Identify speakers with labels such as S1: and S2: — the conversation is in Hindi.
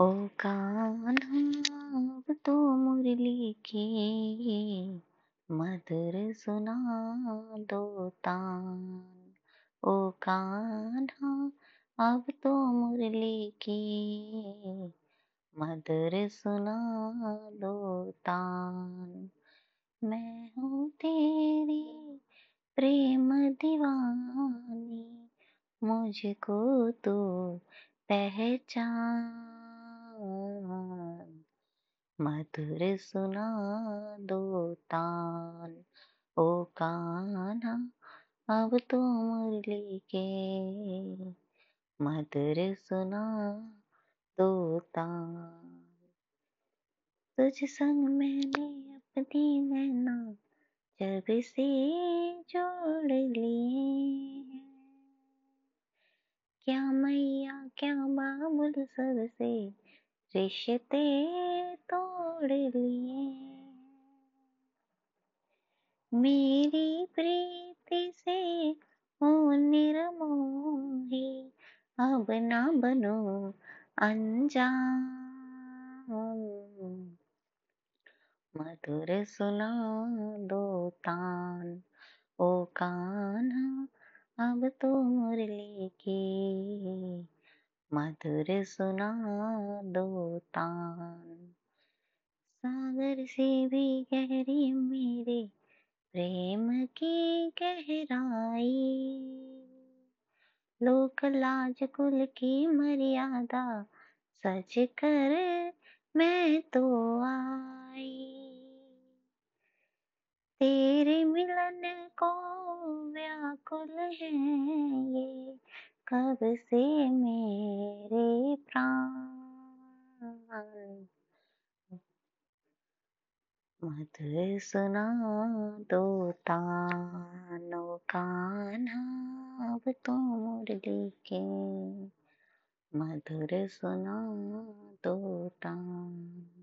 S1: ओ कान्हा, अब तो मुरली की मधुर सुना दो तान। ओ कान्हा, अब तो मुरली की मधुर सुना दो तान। मैं हूँ तेरी प्रेम दीवानी, मुझको तो पहचान मधुर सुना दो तान। ओ कान्हा, अब तो मुरली के मधुर सुना दो तान। तुझ संग मैंने अपनी नैना जब से जोड़ लिए क्या मैया, क्या बाबुल सबसे रिश्ते तोड़ लिए। मेरी प्रीति से हो निर्मोही, अब ना बनो अनजान मधुर सुना दो तान, ओ कान्हा, अब तो मुरली की मधुर सुना दो तान। सागर से भी गहरी मेरे प्रेम की गहराई। लोक लाज कुल की मर्यादा, सच कर मैं तो आई। तेरे मिलन को व्याकुल है ये। कब से मेरे प्राण? मधुर सुना दो तानो कान्हा अब तो मुरली के मधुर सुना दो तान